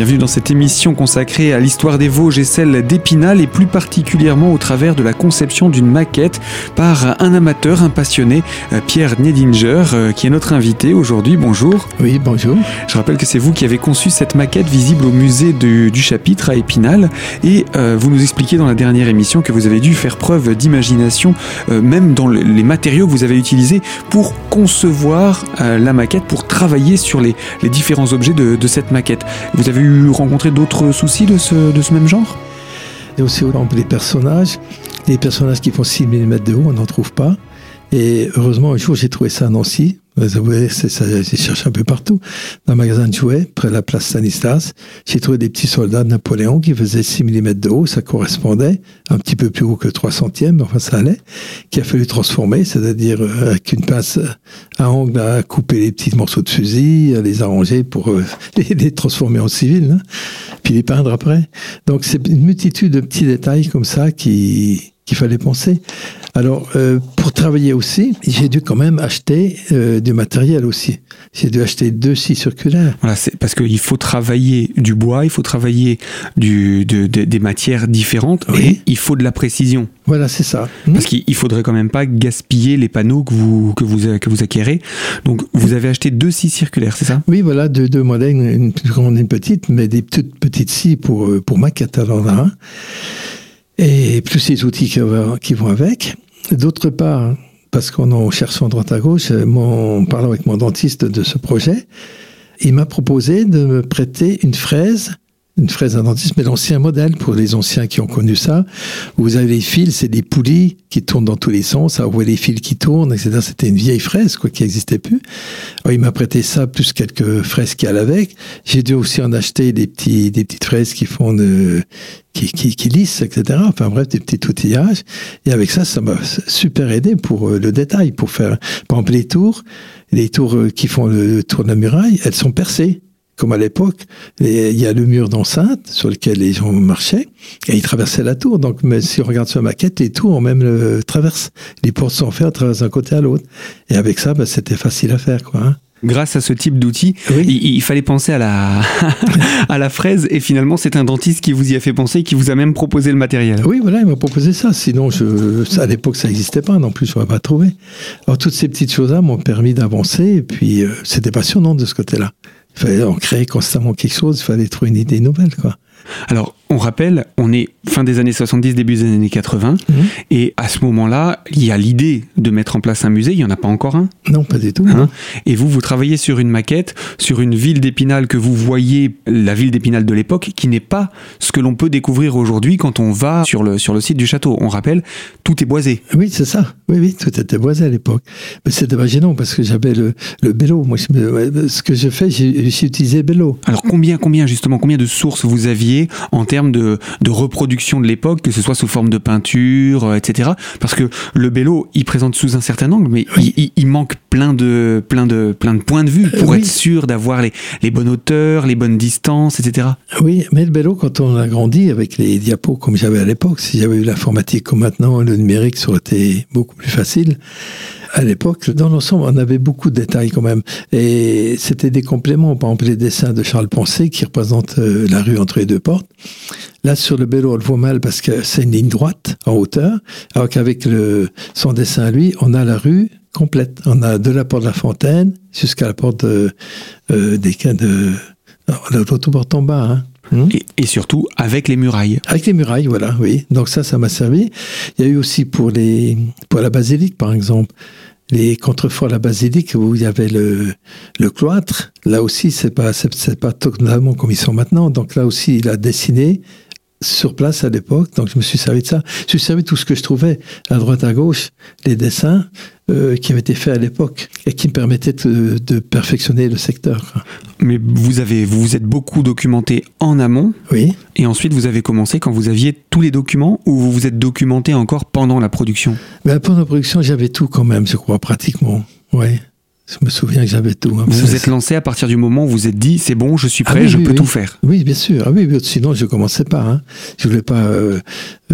Bienvenue dans cette émission consacrée à l'histoire des Vosges et celle d'Épinal et plus particulièrement au travers de la conception d'une maquette par un amateur, un passionné, euh, Pierre Nedinger, euh, qui est notre invité aujourd'hui. Bonjour. Oui, bonjour. Je rappelle que c'est vous qui avez conçu cette maquette visible au musée du, chapitre à Épinal et euh, vous nous expliquiez dans la dernière émission que vous avez dû faire preuve d'imagination même dans les matériaux que vous avez utilisés pour concevoir la maquette, pour travailler sur les, différents objets de, de cette maquette. Vous avez eu rencontré d'autres soucis de ce, même genre? Et aussi les personnages, les personnages qui font 6 mm de haut, on n'en trouve pas. Et heureusement, un jour, j'ai trouvé ça à Nancy. Ça, j'ai cherché un peu partout. Dans un magasin de jouets, près de la place Stanislas, j'ai trouvé des petits soldats de Napoléon qui faisaient 6 mm de haut. Ça correspondait un petit peu plus haut que 3 centièmes, enfin ça allait, qui a fallu transformer, c'est-à-dire euh, avec une pince à angle à couper les petits morceaux de fusil, à les arranger pour euh, les, transformer en civil, hein, puis les peindre après. Donc c'est une multitude de petits détails comme ça qui qu'il fallait penser. Alors, euh, pour travailler aussi, j'ai dû quand même acheter euh, du matériel aussi. J'ai dû acheter deux scies circulaires. Voilà, c'est parce qu'il faut travailler du bois, il faut travailler du, des matières différentes et il faut de la précision. Voilà, c'est ça. Parce qu'il faudrait quand même pas gaspiller les panneaux que vous, que vous, que vous acquérez. Donc, vous avez acheté deux scies circulaires, c'est ça? Oui, voilà, deux, deux modèles, une plus grande et une petite, mais des toutes petites scies pour, euh, pour maquette. Alors là, et plus les outils qui vont avec. D'autre part, parce qu'en cherchant droite à gauche, en parlant avec mon dentiste de ce projet, il m'a proposé de me prêter une fraise une fraise à dentiste, mais l'ancien modèle pour les anciens qui ont connu ça. Vous avez les fils, c'est des poulies qui tournent dans tous les sens. Vous voyez les fils qui tournent, etc. C'était une vieille fraise, quoi, qui n'existait plus. Il m'a prêté ça, plus quelques fraises qu'il y avec. J'ai dû aussi en acheter des petits, des petites fraises qui font de, qui, qui, qui lissent, etc. Enfin bref, des petits outillages. Et avec ça, ça m'a super aidé pour euh, le détail, pour faire, par exemple, les tours, les tours euh, qui font le tour de la muraille, elles sont percées comme à l'époque, il y a le mur d'enceinte sur lequel les gens marchaient et ils traversaient la tour. Donc, mais si on regarde sur la maquette, les tours ont même le traverse. Les portes sont faites, traversent d'un côté à l'autre. Et avec ça, bah, c'était facile à faire, quoi. Hein. Grâce à ce type d'outil, il, fallait penser à la, à la fraise et finalement c'est un dentiste qui vous y a fait penser et qui vous a même proposé le matériel. Oui, voilà, il m'a proposé ça. Sinon, je, à l'époque, ça n'existait pas non plus, je ne pas trouvé. Alors toutes ces petites choses-là m'ont permis d'avancer et puis euh, c'était passionnant de ce côté-là. Il fallait en créer constamment quelque chose, il fallait trouver une idée nouvelle, quoi. Alors, on rappelle, on est fin des années 70, début des années 80, mhm. et à ce moment-là, il y a l'idée de mettre en place un musée, il n'y en a pas encore un Non, pas du tout. Hein et vous, vous travaillez sur une maquette, sur une ville d'Épinal que vous voyez, la ville d'Épinal de l'époque, qui n'est pas ce que l'on peut découvrir aujourd'hui quand on va sur le, sur le site du château. On rappelle, tout est boisé. Oui, c'est ça. Oui, oui, tout était boisé à l'époque. Mais c'était pas gênant parce que j'avais le, le. Moi, ce que je fais, j'ai utilisé. Alors, combien, combien, justement, combien de sources vous aviez en termes de, de reproduction de l'époque, que ce soit sous forme de peinture, euh, etc. Parce que le bélo, il présente sous un certain angle, mais il, manque plein de, plein, de, plein de points de vue pour être sûr d'avoir les, les bonnes hauteurs, les bonnes distances, etc. Oui, mais le bélo, quand on a grandi avec les diapos comme j'avais à l'époque, si j'avais eu l'informatique comme maintenant, le numérique, ça aurait été beaucoup plus facile à l'époque, dans l'ensemble, on avait beaucoup de détails quand même. Et c'était des compléments. Par exemple, les dessins de Charles Poncet qui représentent euh, la rue entre les deux portes. Là, sur le vélo, on le voit mal parce que c'est une ligne droite en hauteur. Alors qu'avec son dessin lui, on a la rue complète. On a de la porte de la Fontaine jusqu'à la porte de, euh, des de, l'autoporte en bas. Hein. Hmm. Et, surtout avec les murailles. Avec les murailles, voilà, oui. Donc ça, ça m'a servi. Il y a eu aussi pour les pour la basilique, par exemple, les contreforts à la basilique où il y avait le, le cloître. Là aussi, c'est pas c'est pas totalement comme ils sont maintenant. Donc là aussi, il a dessiné sur place à l'époque, donc je me suis servi de ça. Je me suis servi de tout ce que je trouvais à droite à gauche, les dessins euh, qui avaient été faits à l'époque et qui me permettaient de, perfectionner le secteur. Mais vous avez, vous vous êtes beaucoup documenté en amont. Oui. Et ensuite, vous avez commencé quand vous aviez tous les documents ou vous vous êtes documenté encore pendant la production? Ben, Pendant la production, j'avais tout quand même, je crois, pratiquement. Oui. Je me souviens que j'avais tout. Hein. Vous vous êtes lancé à partir du moment où vous êtes dit c'est bon, je suis ah prêt, je peux tout faire. Oui, bien sûr. Ah oui, sinon je commençais pas. Hein. Je voulais pas euh,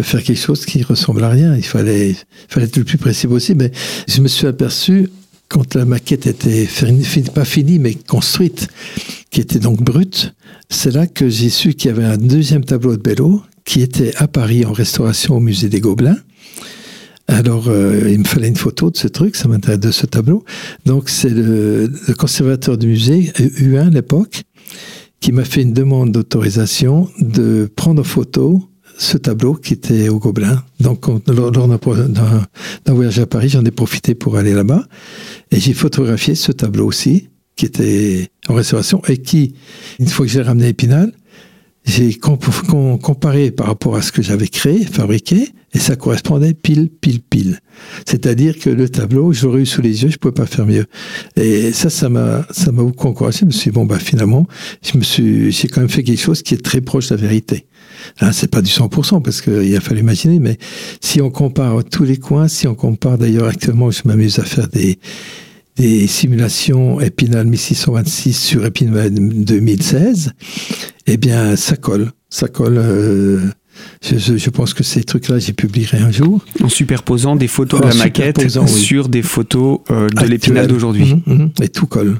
faire quelque chose qui ressemble à rien. Il fallait, il fallait être le plus précis possible. Mais je me suis aperçu quand la maquette était pas finie, mais construite, qui était donc brute, c'est là que j'ai su qu'il y avait un deuxième tableau de Bello qui était à Paris en restauration au musée des Gobelins. Alors, euh, il me fallait une photo de ce truc, ça de ce tableau. Donc, c'est le, conservateur du musée, U1 à l'époque, qui m'a fait une demande d'autorisation de prendre en photo ce tableau qui était au Gobelin. Donc, lors d'un voyage à Paris, j'en ai profité pour aller là-bas. Et j'ai photographié ce tableau aussi, qui était en restauration, et qui, une fois que j'ai ramené Épinal, j'ai comparé par rapport à ce que j'avais créé, fabriqué, et ça correspondait pile, pile, pile. C'est-à-dire que le tableau, j'aurais eu sous les yeux, je pouvais pas faire mieux. Et ça, ça m'a, ça m'a beaucoup encouragé. Je me suis dit, bon, bah, finalement, je me suis, j'ai quand même fait quelque chose qui est très proche de la vérité. Hein, c'est pas du 100% parce qu'il a fallu imaginer, mais si on compare tous les coins, si on compare d'ailleurs actuellement, je m'amuse à faire des, des simulations Épinal 1626 sur Épinal 2016, eh bien, ça colle. Ça colle. Euh, je, pense que ces trucs-là, j'y publierai un jour. En superposant des photos de la maquette sur des photos euh, de l'Épinal d'aujourd'hui. Mhm, mhm, et tout colle.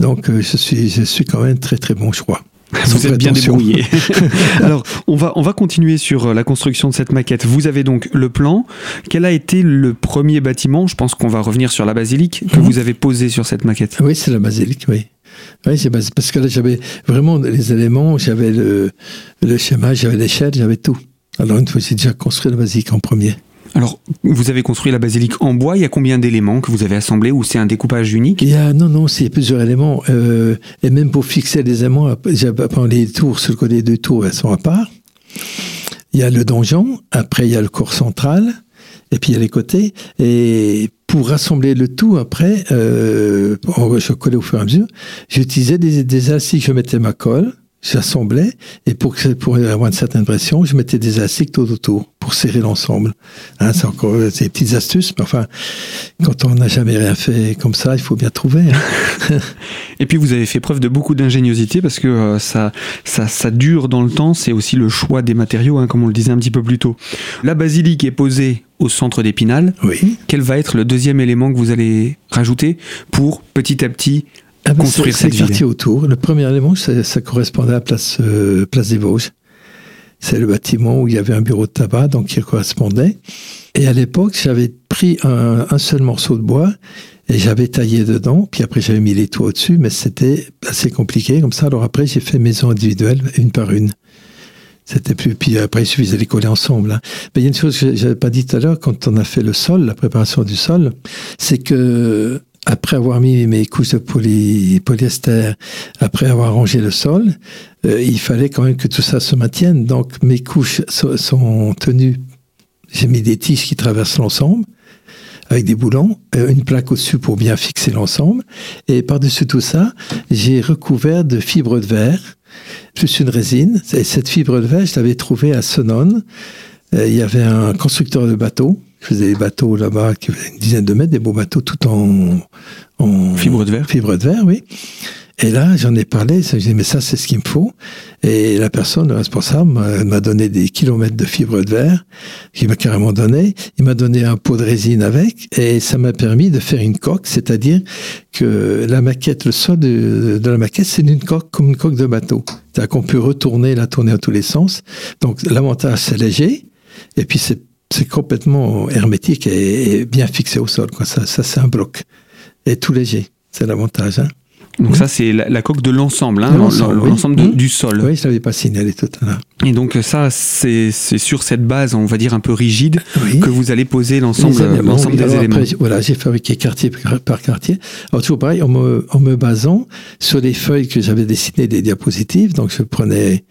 Donc, euh, je, suis, je suis quand même très très bon, je crois. Vous êtes bien débrouillé. Alors, on va, on va continuer sur la construction de cette maquette. Vous avez donc le plan. Quel a été le premier bâtiment? Je pense qu'on va revenir sur la basilique que mhm. vous avez posé sur cette maquette. Oui, c'est la basilique, oui. Oui, parce que là, j'avais vraiment les éléments, j'avais le, le schéma, j'avais l'échelle, j'avais tout. Alors, une fois, j'ai déjà construit la basilique en premier. Alors, vous avez construit la basilique en bois. Il y a combien d'éléments que vous avez assemblés ou c'est un découpage unique? Il y a, Non, non, c'est plusieurs éléments. Euh, et même pour fixer les éléments, les tours, sur le côté des deux tours, elles sont à part. Il y a le donjon. Après, il y a le corps central. Et puis, il y a les côtés. Et pour rassembler le tout, après, euh, je collais au fur et à mesure, j'utilisais des, des je mettais ma colle j'assemblais et pour, pour avoir une certaine pression, je mettais des élastiques tout autour pour serrer l'ensemble. Hein, c'est encore des petites astuces, mais enfin, quand on n'a jamais rien fait comme ça, il faut bien trouver. Hein. et puis vous avez fait preuve de beaucoup d'ingéniosité parce que euh, ça, ça, ça dure dans le temps. C'est aussi le choix des matériaux, hein, comme on le disait un petit peu plus tôt. La basilique est posée au centre d'Épinal. Oui. Quel va être le deuxième élément que vous allez rajouter pour petit à petit ah ben, construire cette ville. autour. Le premier élément, ça, correspondait à la place, euh, place des Vosges. C'est le bâtiment où il y avait un bureau de tabac, donc qui correspondait. Et à l'époque, j'avais pris un, un, seul morceau de bois et j'avais taillé dedans. Puis après, j'avais mis les toits au-dessus, mais c'était assez compliqué comme ça. Alors après, j'ai fait maison individuelle, une par une. C'était plus. Puis après, il suffisait de les coller ensemble. Hein. Mais il y a une chose que j'avais pas dit tout à l'heure quand on a fait le sol, la préparation du sol, c'est que après avoir mis mes couches de polyester, après avoir rangé le sol, euh, il fallait quand même que tout ça se maintienne. Donc mes couches sont tenues. J'ai mis des tiges qui traversent l'ensemble avec des boulons, euh, une plaque au-dessus pour bien fixer l'ensemble. Et par-dessus tout ça, j'ai recouvert de fibres de verre, plus une résine. Et cette fibre de verre, je l'avais trouvée à Sonone. Euh, il y avait un constructeur de bateaux je faisais des bateaux là-bas qui faisaient une dizaine de mètres, des beaux bateaux tout en, en fibre de verre. Fibre de verre, oui. Et là, j'en ai parlé, j'ai dit, mais ça, c'est ce qu'il me faut. Et la personne, le responsable, m'a donné des kilomètres de fibre de verre, qu'il m'a carrément donné. Il m'a donné un pot de résine avec, et ça m'a permis de faire une coque, c'est-à-dire que la maquette, le sol de, de la maquette, c'est une coque comme une coque de bateau. C'est-à-dire qu'on peut retourner, la tourner dans tous les sens. Donc, l'avantage, c'est léger, et puis c'est c'est complètement hermétique et, bien fixé au sol. Quoi. Ça, ça c'est un bloc. Et tout léger. C'est l'avantage. Hein. Donc ça, c'est la, coque de l'ensemble, hein, l'ensemble mmh. du sol. Oui, je ne l'avais pas signalé tout à l'heure. Et donc ça, c'est sur cette base, on va dire un peu rigide, que vous allez poser l'ensemble des éléments. voilà, j'ai fabriqué quartier par quartier. Alors toujours pareil, en me, en me basant sur les feuilles que j'avais dessinées des diapositives. Donc je prenais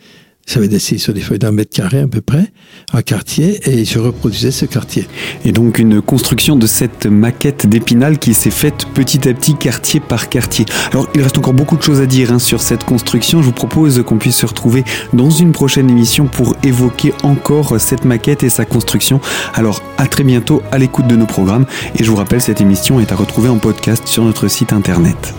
j'avais dessiné sur des feuilles d'un mètre carré à peu près, un quartier, et je reproduisais ce quartier. Et donc une construction de cette maquette d'Épinal qui s'est faite petit à petit, quartier par quartier. Alors il reste encore beaucoup de choses à dire hein, sur cette construction. Je vous propose qu'on puisse se retrouver dans une prochaine émission pour évoquer encore cette maquette et sa construction. Alors à très bientôt à l'écoute de nos programmes. Et je vous rappelle, cette émission est à retrouver en podcast sur notre site internet.